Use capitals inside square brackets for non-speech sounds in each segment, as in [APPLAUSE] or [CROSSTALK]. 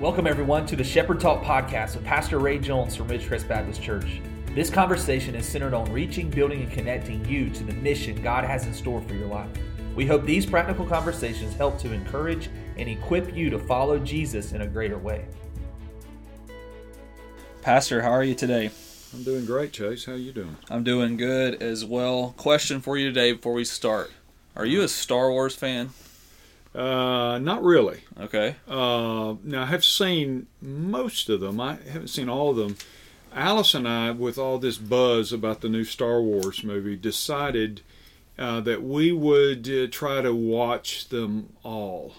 Welcome, everyone, to the Shepherd Talk podcast with Pastor Ray Jones from Ridgecrest Baptist Church. This conversation is centered on reaching, building, and connecting you to the mission God has in store for your life. We hope these practical conversations help to encourage and equip you to follow Jesus in a greater way. Pastor, how are you today? I'm doing great, Chase. How you doing? I'm doing good as well. Question for you today before we start. Are you a Star Wars fan? Uh, not really. Okay. Uh, now I have seen most of them. I haven't seen all of them. Alice and I, with all this buzz about the new Star Wars movie, decided uh, that we would uh, try to watch them all,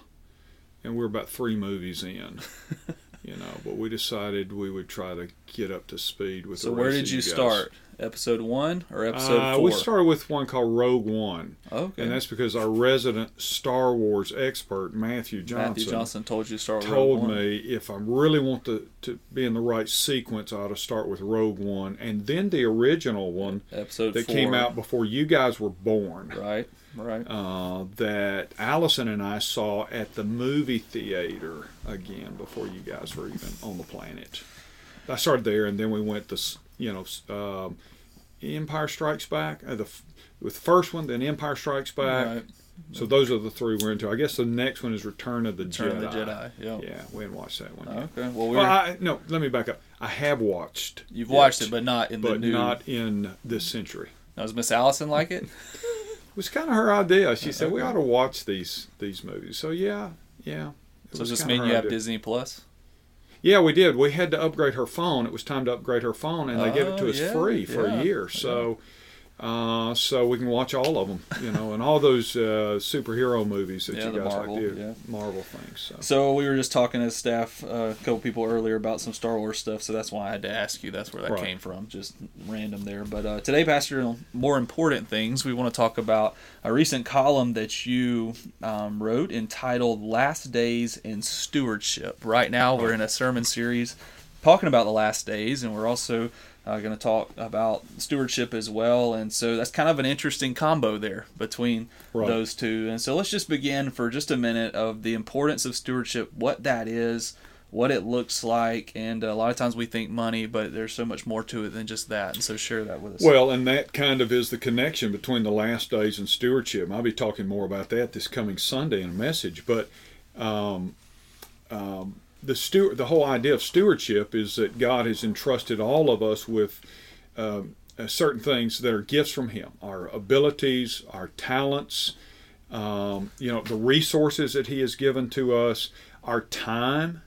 and we're about three movies in. [LAUGHS] you know, but we decided we would try to get up to speed with. So where did you start? Episode one or episode Uh, four? we started with one called Rogue One, Okay. and that's because our resident Star Wars expert Matthew Johnson, Matthew Johnson told you to start with told Rogue One. me if I really want to, to be in the right sequence, I ought to start with Rogue One and then the original one episode that four. came out before you guys were born. Right. Right. Uh, that Allison and I saw at the movie theater again before you guys were even on the planet. I started there, and then we went to you know um, Empire Strikes Back. Uh, the with the first one, then Empire Strikes Back. Right. So those are the three we're into. I guess the next one is Return of the Return Jedi. of the Jedi. Yeah. Yeah, we didn't watch that one yet. Okay. Well, we Well, were, I, no, let me back up. I have watched. you've watched it, it, but not in the but new. not in this century. Now, Does Miss Allison like it? [LAUGHS] It was kind of her idea. She said we ought to watch these these movies. So yeah, yeah. So does this mean you have idea. Disney Plus? Yeah, we did. We had to upgrade her phone. It was time to upgrade her phone, and they gave it to Oh, us yeah, free for yeah, a year. So, uh, so we can watch all of them, you know, and all those uh, superhero movies that Yeah, you guys Marvel, like to do, yeah. Marvel things. So. So we were just talking as staff, uh, a couple people earlier about some Star Wars stuff. So that's why I had to ask you. That's where that Right. came from, just random there. But uh, today, Pastor, more important things, we want to talk about a recent column that you um, wrote entitled "Last Days in Stewardship." Right now, we're in a sermon series talking about the last days, and we're also uh, going to talk about stewardship as well. And so that's kind of an interesting combo there between Right. those two. And so let's just begin for just a minute of the importance of stewardship, what that is, what it looks like. And a lot of times we think money, but there's so much more to it than just that. And so share that with us. Well, and that kind of is the connection between the last days and stewardship. I'll be talking more about that this coming Sunday in a message. But um, um, the steward, the whole idea of stewardship is that God has entrusted all of us with um, uh, certain things that are gifts from Him: our abilities, our talents, um, you know, the resources that He has given to us, our time.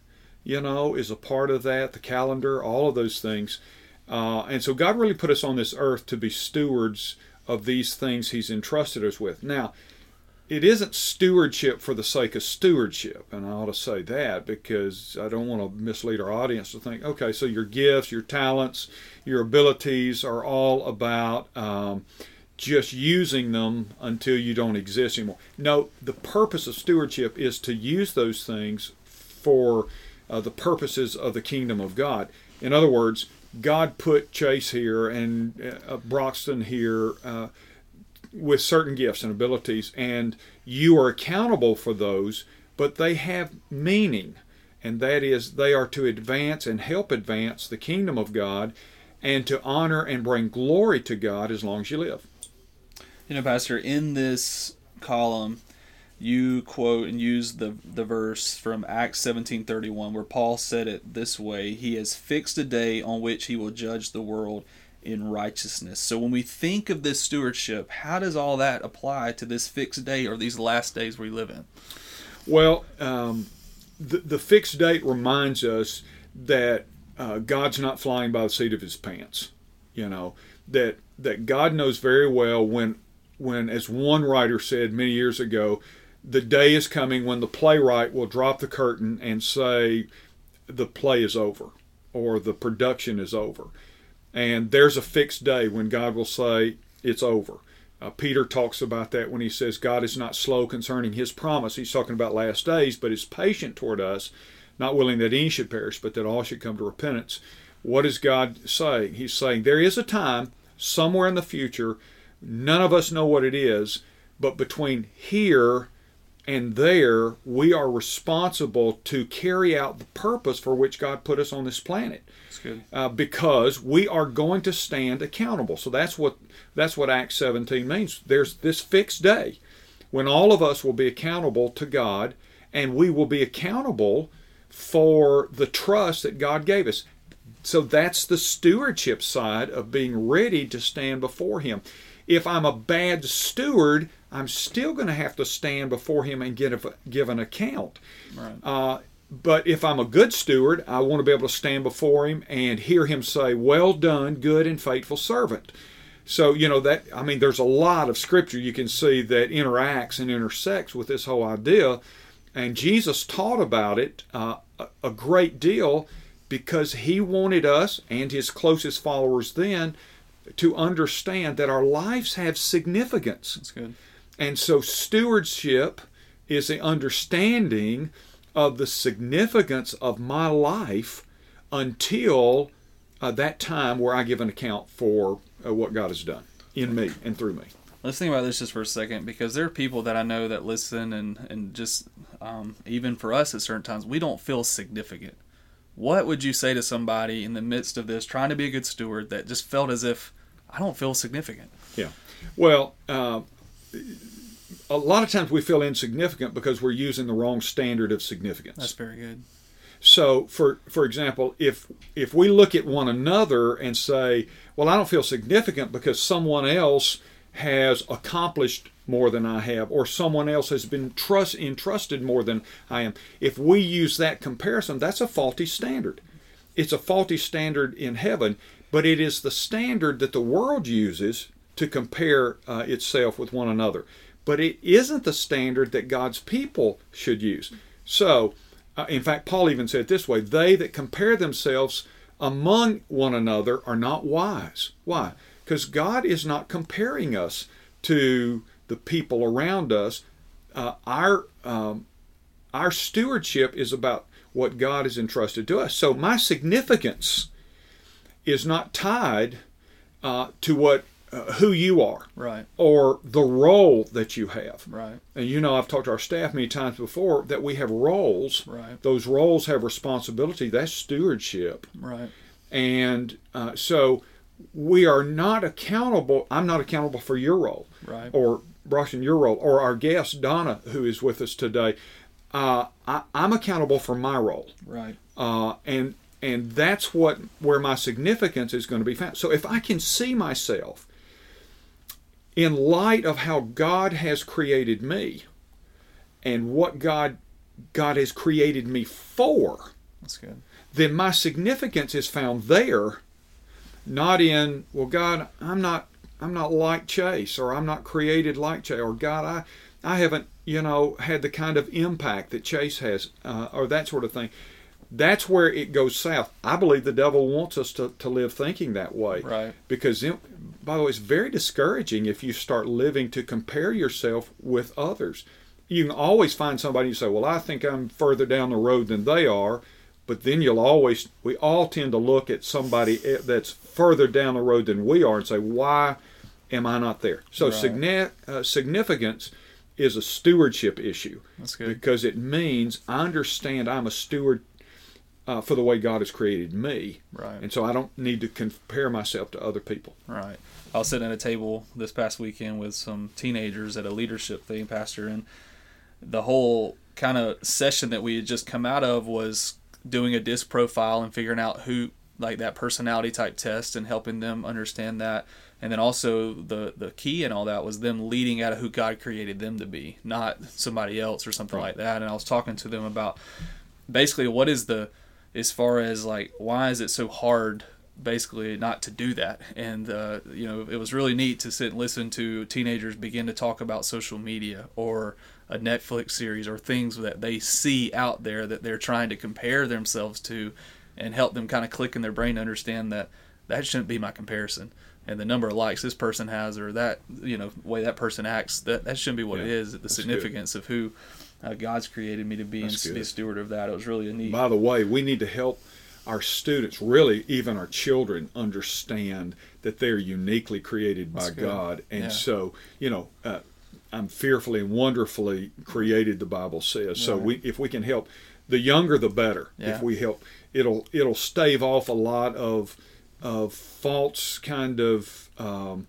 You know, is a part of that. The calendar, all of those things. Uh, and so God really put us on this earth to be stewards of these things He's entrusted us with. Now, it isn't stewardship for the sake of stewardship, and I ought to say that because I don't want to mislead our audience to think, okay, so your gifts, your talents, your abilities are all about um, just using them until you don't exist anymore. No, the purpose of stewardship is to use those things for uh, the purposes of the kingdom of God. In other words, God put Chase here and uh, Broxton here uh, with certain gifts and abilities, and you are accountable for those, but they have meaning, and that is they are to advance and help advance the kingdom of God and to honor and bring glory to God as long as you live. You know, Pastor, in this column, you quote and use the the verse from Acts seventeen thirty one, where Paul said it this way: "He has fixed a day on which he will judge the world in righteousness." So, when we think of this stewardship, how does all that apply to this fixed day or these last days we live in? Well, um, the, the fixed date reminds us that uh, God's not flying by the seat of his pants. You know that that God knows very well when when, as one writer said many years ago, the day is coming when the playwright will drop the curtain and say the play is over or the production is over. And there's a fixed day when God will say it's over. Uh, Peter talks about that when he says God is not slow concerning his promise. He's talking about last days, but is patient toward us, not willing that any should perish, but that all should come to repentance. What is God saying? He's saying there is a time somewhere in the future, none of us know what it is, but between here and there we are responsible to carry out the purpose for which God put us on this planet. Uh, because we are going to stand accountable. So that's what that's what Acts 17 means. There's this fixed day when all of us will be accountable to God, and we will be accountable for the trust that God gave us. So that's the stewardship side of being ready to stand before Him. If I'm a bad steward, I'm still going to have to stand before Him and get a, give an account. Right. Uh, but if I'm a good steward, I want to be able to stand before Him and hear Him say, Well done, good and faithful servant. So, you know, that, I mean, there's a lot of scripture you can see that interacts and intersects with this whole idea. And Jesus taught about it uh, a great deal because he wanted us and his closest followers then to understand that our lives have significance. That's good. And so stewardship is the understanding of the significance of my life until uh, that time where I give an account for uh, what God has done in me and through me. Let's think about this just for a second because there are people that I know that listen and, and just um, even for us at certain times, we don't feel significant. What would you say to somebody in the midst of this trying to be a good steward that just felt as if I don't feel significant? Yeah. Well, uh, a lot of times we feel insignificant because we're using the wrong standard of significance. That's very good. So, for for example, if if we look at one another and say, "Well, I don't feel significant because someone else has accomplished more than I have, or someone else has been trust entrusted more than I am," if we use that comparison, that's a faulty standard. It's a faulty standard in heaven, but it is the standard that the world uses to compare uh, itself with one another. But it isn't the standard that God's people should use. So uh, in fact, Paul even said this way they that compare themselves among one another are not wise. Why? Because God is not comparing us to the people around us. Uh, our um, our stewardship is about what God has entrusted to us. So my significance is not tied uh, to what uh, who you are, right, or the role that you have, right. And you know, I've talked to our staff many times before that we have roles. Right. Those roles have responsibility. That's stewardship. Right. And uh, so we are not accountable. I'm not accountable for your role, right, or Russian your role, or our guest Donna, who is with us today. Uh, I, am accountable for my role, right, uh, and and that's what where my significance is going to be found. So if I can see myself in light of how God has created me and what God God has created me for, that's good. Then my significance is found there, not in well, God, I'm not I'm not like Chase, or I'm not created like Chase, or God, I I haven't you know had the kind of impact that Chase has, uh, or that sort of thing that's where it goes south. I believe the devil wants us to, to live thinking that way. Right. Because, it, by the way, it's very discouraging if you start living to compare yourself with others. You can always find somebody you say, Well, I think I'm further down the road than they are. But then you'll always, we all tend to look at somebody that's further down the road than we are and say, Why am I not there? So, right. uh, significance is a stewardship issue. That's good. Because it means I understand I'm a steward uh, for the way God has created me. Right. And so I don't need to compare myself to other people. Right. I was sitting at a table this past weekend with some teenagers at a leadership thing, Pastor, and the whole kind of session that we had just come out of was doing a disc profile and figuring out who like that personality type test and helping them understand that and then also the the key and all that was them leading out of who God created them to be not somebody else or something right. like that and I was talking to them about basically what is the as far as like why is it so hard basically not to do that? And uh, you know it was really neat to sit and listen to teenagers begin to talk about social media or a netflix series or things that they see out there that they're trying to compare themselves to and help them kind of click in their brain to understand that that shouldn't be my comparison. And the number of likes this person has or that you know way that person acts that that shouldn't be what yeah, it is. The significance good. of who uh, God's created me to be That's and good. be a steward of that. It was really a neat. By the way, we need to help our students, really even our children, understand that they're uniquely created by good. God, and Yeah. so you know. Uh, I'm fearfully and wonderfully created. The Bible says so. Right. We if we can help, the younger the better. Yeah. If we help, it'll it'll stave off a lot of of false kind of um,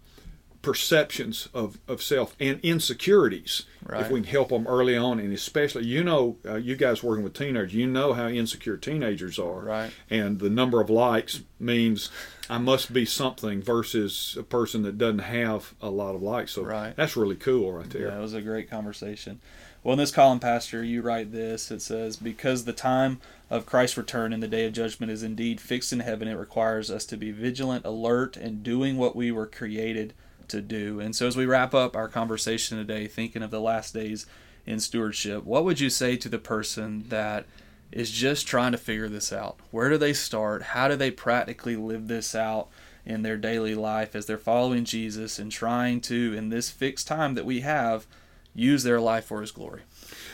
perceptions of, of self and insecurities Right. if we can help them early on and especially you know uh, you guys working with teenagers you know how insecure teenagers are Right. and the number of likes means i must be something versus a person that doesn't have a lot of likes so Right. that's really cool right there Yeah, it was a great conversation. Well, in this column, Pastor, you write this. It says, Because the time of Christ's return and the day of judgment is indeed fixed in heaven, it requires us to be vigilant, alert, and doing what we were created to do. And so, as we wrap up our conversation today, thinking of the last days in stewardship, what would you say to the person that is just trying to figure this out? Where do they start? How do they practically live this out? in their daily life as they're following Jesus and trying to, in this fixed time that we have, use their life for His glory.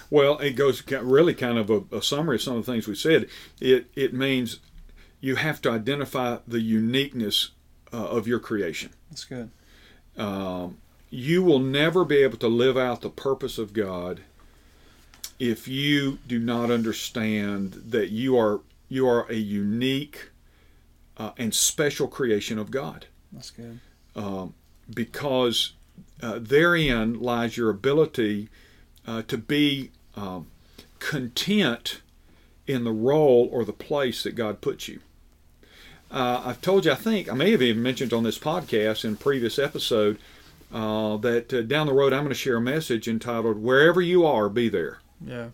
Well, it goes really kind of a, a summary of some of the things we said. It it means you have to identify the uniqueness uh, of your creation. That's good. Um, you will never be able to live out the purpose of God if you do not understand that you are you are a unique uh, and special creation of God That's good. um, because uh, therein lies your ability uh, to be um, content in the role or the place that God puts you. Uh, I've told you, I think, I may have even mentioned on this podcast in a previous episode uh, that uh, down the road I'm going to share a message entitled Wherever You Are, Be There. Yeah.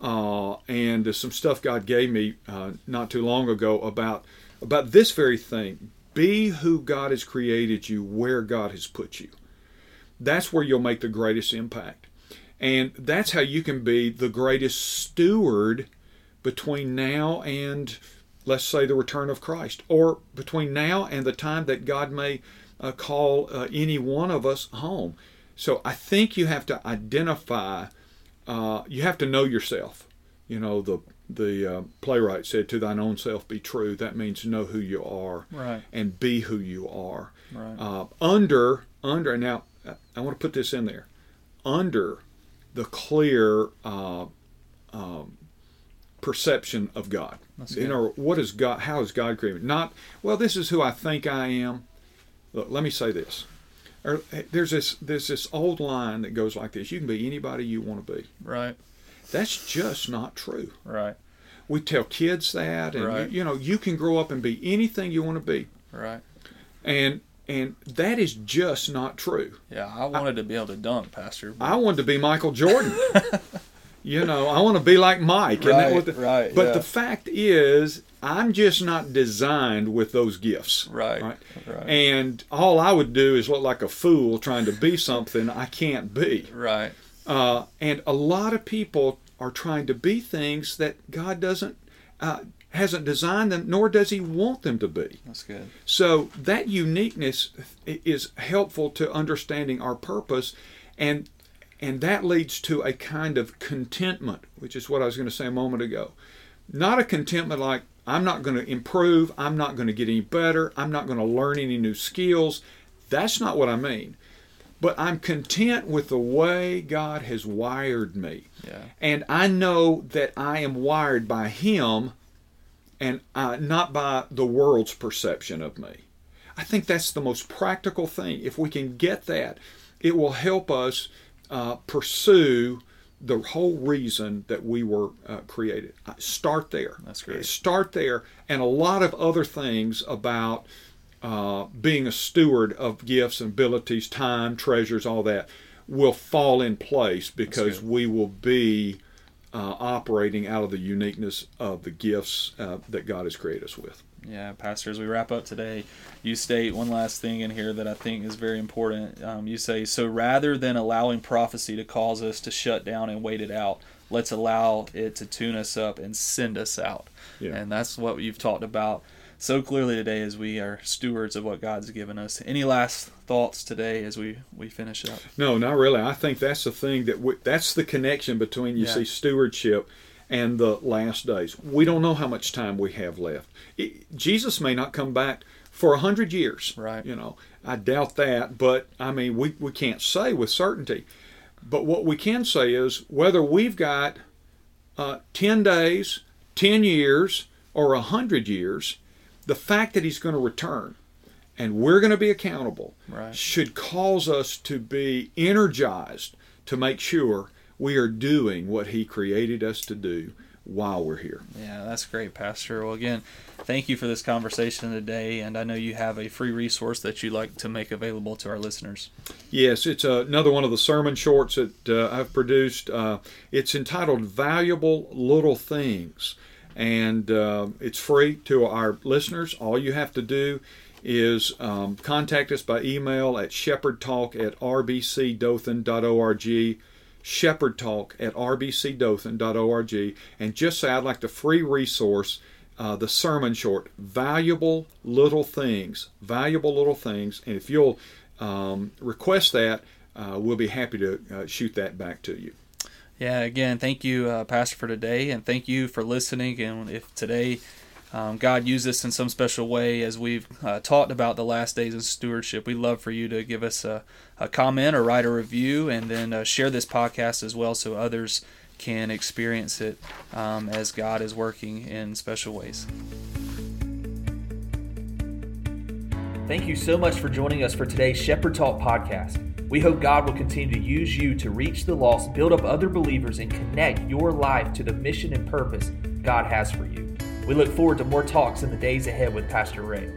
Uh, and some stuff God gave me uh, not too long ago about about this very thing. Be who God has created you, where God has put you. That's where you'll make the greatest impact, and that's how you can be the greatest steward between now and let's say the return of Christ, or between now and the time that God may uh, call uh, any one of us home. So I think you have to identify uh, you have to know yourself. You know, the the uh, playwright said, "To thine own self be true." That means know who you are Right. and be who you are. Right. Uh, under under now, I want to put this in there. Under the clear uh, perception of God. That's you good. know, what is God? How is God created? Not well. This is who I think I am. Look, let me say this. Er, there's this there's this old line that goes like this: You can be anybody you want to be. Right. That's just not true. Right. We tell kids that, and Right. you, you know, you can grow up and be anything you want to be, Right. and and that is just not true. Yeah, I wanted to be able to dunk, Pastor. I wanted to be Michael Jordan. [LAUGHS] you know, I want to be like Mike. Right, the- right, But yeah. the fact is, I'm just not designed with those gifts. Right. Right. Right. And all I would do is look like a fool trying to be something I can't be. right. Uh, and a lot of people are trying to be things that God doesn't uh, hasn't designed them, nor does He want them to be. That's good. So that uniqueness is helpful to understanding our purpose, and and that leads to a kind of contentment, which is what I was going to say a moment ago. Not a contentment like I'm not going to improve, I'm not going to get any better, I'm not going to learn any new skills. That's not what I mean. But I'm content with the way God has wired me. Yeah. And I know that I am wired by Him and uh, not by the world's perception of me. I think that's the most practical thing. If we can get that, it will help us uh, pursue the whole reason that we were uh, created. Uh, Start there. That's great. Start there, and a lot of other things about uh, being a steward of gifts and abilities, time, treasures, all that will fall in place because we will be uh, operating out of the uniqueness of the gifts uh, that God has created us with. Yeah, Pastor, as we wrap up today, you state one last thing in here that I think is very important. Um, you say, So rather than allowing prophecy to cause us to shut down and wait it out, let's allow it to tune us up and send us out. Yeah. And that's what you've talked about so clearly today as we are stewards of what God's given us. Any last thoughts today as we, we finish up? No, not really. I think that's the thing that we, that's the connection between you Yeah. see stewardship and the last days. We don't know how much time we have left. It, Jesus may not come back for a hundred years. Right. You know, I doubt that, but I mean, we, we can't say with certainty. But what we can say is whether we've got uh, 10 days, 10 years, or a 100 years, the fact that he's going to return and we're going to be accountable Right. should cause us to be energized to make sure we are doing what he created us to do while we're here. Yeah, that's great, Pastor. Well, again, thank you for this conversation today, and I know you have a free resource that you'd like to make available to our listeners. Yes, it's another one of the sermon shorts that uh, I've produced. Uh, it's entitled Valuable Little Things, and uh, it's free to our listeners. All you have to do is um, contact us by email at shepherdtalk at rbcdothan.org, shepherdtalk at rbcdothan.org, and just say, I'd like the free resource, uh, the sermon short, Valuable Little Things. Valuable Little Things. And if you'll um, request that, uh, we'll be happy to uh, shoot that back to you. Yeah, again, thank you, uh, Pastor, for today, and thank you for listening. And if today um, God used this in some special way as we've uh, talked about the last days of stewardship, we'd love for you to give us a, a comment or write a review and then uh, share this podcast as well so others can experience it um, as God is working in special ways. Thank you so much for joining us for today's Shepherd Talk podcast. We hope God will continue to use you to reach the lost, build up other believers, and connect your life to the mission and purpose God has for you. We look forward to more talks in the days ahead with Pastor Ray.